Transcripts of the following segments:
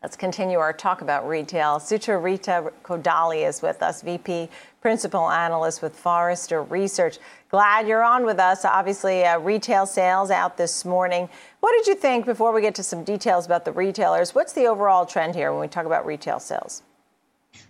Let's continue our talk about retail. Sucharita Kodali is with us, VP Principal Analyst with Forrester Research. Glad you're on with us. Obviously, uh, retail sales out this morning. What did you think before we get to some details about the retailers? What's the overall trend here when we talk about retail sales?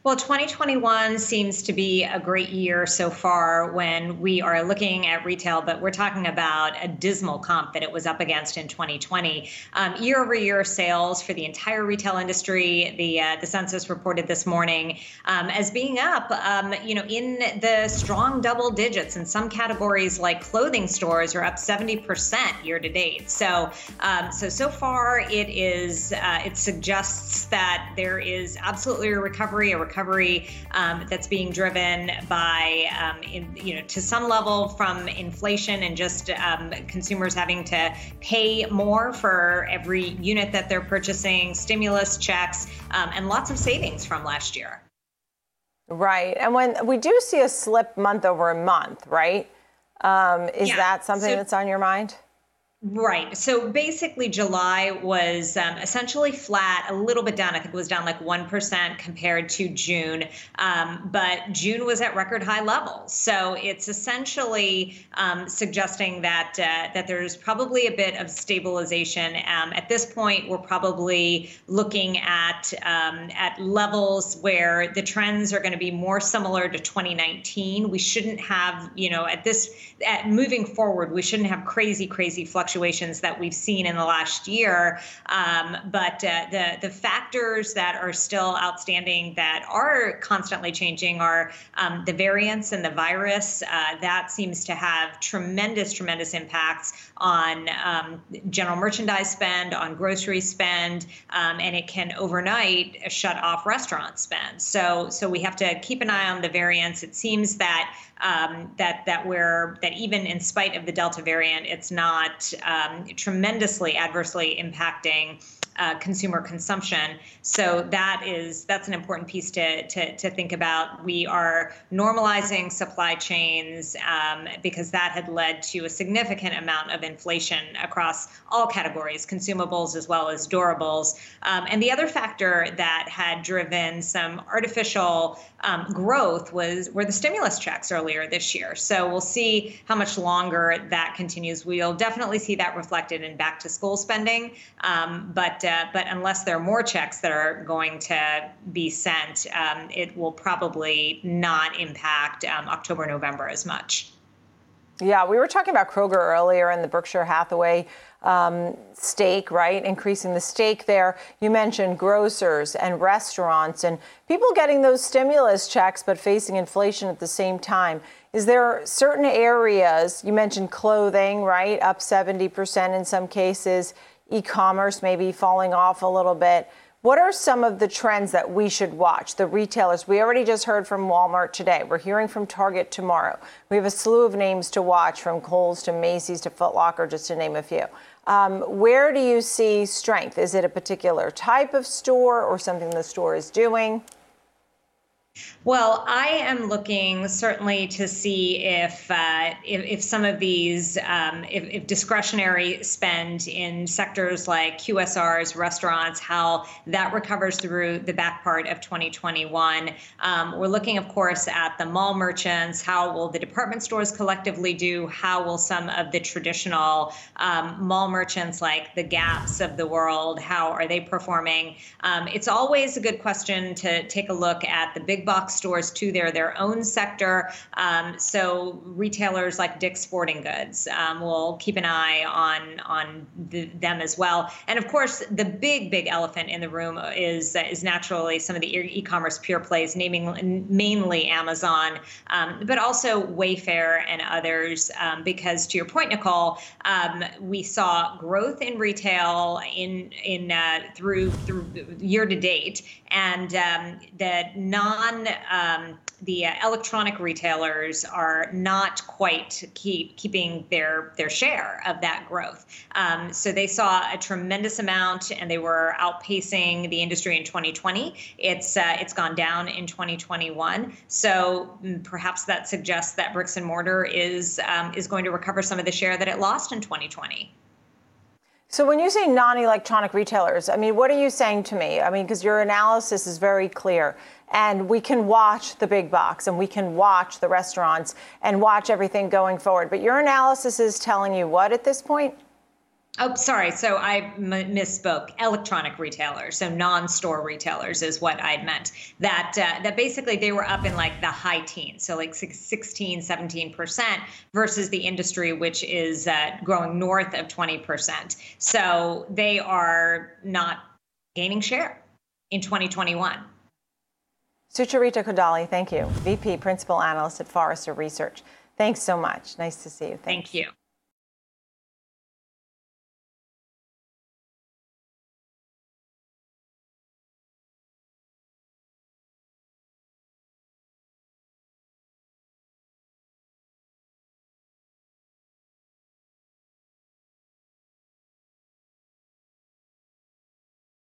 Well, 2021 seems to be a great year so far when we are looking at retail, but we're talking about a dismal comp that it was up against in 2020. Um, year over year sales for the entire retail industry, the uh, the census reported this morning um, as being up, um, you know, in the strong double digits. In some categories, like clothing stores, are up 70% year to date. So, um, so so far, it is uh, it suggests that there is absolutely a recovery a recovery um, that's being driven by, um, in, you know, to some level from inflation and just um, consumers having to pay more for every unit that they're purchasing, stimulus checks, um, and lots of savings from last year. Right. And when we do see a slip month over a month, right? Um, is yeah. that something so, that's on your mind? Right. So basically, July was um, essentially flat, a little bit down. I think it was down like 1% compared to June. Um, but June was at record high levels. So it's essentially um, suggesting that uh, that there's probably a bit of stabilization. Um, at this point, we're probably looking at um, at levels where the trends are going to be more similar to 2019. We shouldn't have, you know, at this at moving forward, we shouldn't have crazy, crazy fluctuations fluctuations that we've seen in the last year. Um, but uh, the the factors that are still outstanding that are constantly changing are um, the variants and the virus. Uh, that seems to have tremendous, tremendous impacts on um, general merchandise spend, on grocery spend, um, and it can overnight shut off restaurant spend. So so we have to keep an eye on the variants. It seems that um, that that we're that even in spite of the Delta variant, it's not um, tremendously adversely impacting uh, consumer consumption. So that is that's an important piece to to, to think about. We are normalizing supply chains um, because that had led to a significant amount of inflation across all categories, consumables as well as durables. Um, and the other factor that had driven some artificial um, growth was were the stimulus checks earlier this year. So we'll see how much longer that continues. We'll definitely see that reflected in back to school spending, um, but but unless there are more checks that are going to be sent, um, it will probably not impact um, October November as much. Yeah, we were talking about Kroger earlier and the Berkshire Hathaway um, stake, right? Increasing the stake there. You mentioned grocers and restaurants and people getting those stimulus checks but facing inflation at the same time. Is there certain areas, you mentioned clothing, right? Up 70% in some cases, e commerce maybe falling off a little bit. What are some of the trends that we should watch? The retailers, we already just heard from Walmart today. We're hearing from Target tomorrow. We have a slew of names to watch from Kohl's to Macy's to Foot Locker, just to name a few. Um, where do you see strength? Is it a particular type of store or something the store is doing? Well, I am looking certainly to see if uh, if, if, some of these um, if, if, discretionary spend in sectors like QSRs, restaurants, how that recovers through the back part of 2021. Um, we're looking, of course, at the mall merchants. How will the department stores collectively do? How will some of the traditional um, mall merchants like the Gaps of the world? How are they performing? Um, it's always a good question to take a look at the big box stores too. They're their own sector. Um, so retailers like Dick's Sporting Goods um, will keep an eye on on the, them as well. And of course, the big big elephant in the room is is naturally some of the e-commerce pure plays, naming mainly Amazon, um, but also Wayfair and others. Um, because to your point, Nicole, um, we saw growth in retail in in uh, through through year to date, and um, the non um, the uh, electronic retailers are not quite keep keeping their their share of that growth. Um, so they saw a tremendous amount, and they were outpacing the industry in 2020. It's uh, it's gone down in 2021. So mm, perhaps that suggests that bricks and mortar is um, is going to recover some of the share that it lost in 2020. So when you say non-electronic retailers, I mean, what are you saying to me? I mean, because your analysis is very clear. And we can watch the big box and we can watch the restaurants and watch everything going forward. But your analysis is telling you what at this point? Oh, sorry. So I m- misspoke. Electronic retailers, so non-store retailers, is what I'd meant. That uh, that basically they were up in like the high teens, so like 16, 17 percent, versus the industry, which is uh, growing north of 20 percent. So they are not gaining share in 2021. Sucharita Kodali, thank you. VP Principal Analyst at Forrester Research. Thanks so much. Nice to see you. Thanks. Thank you.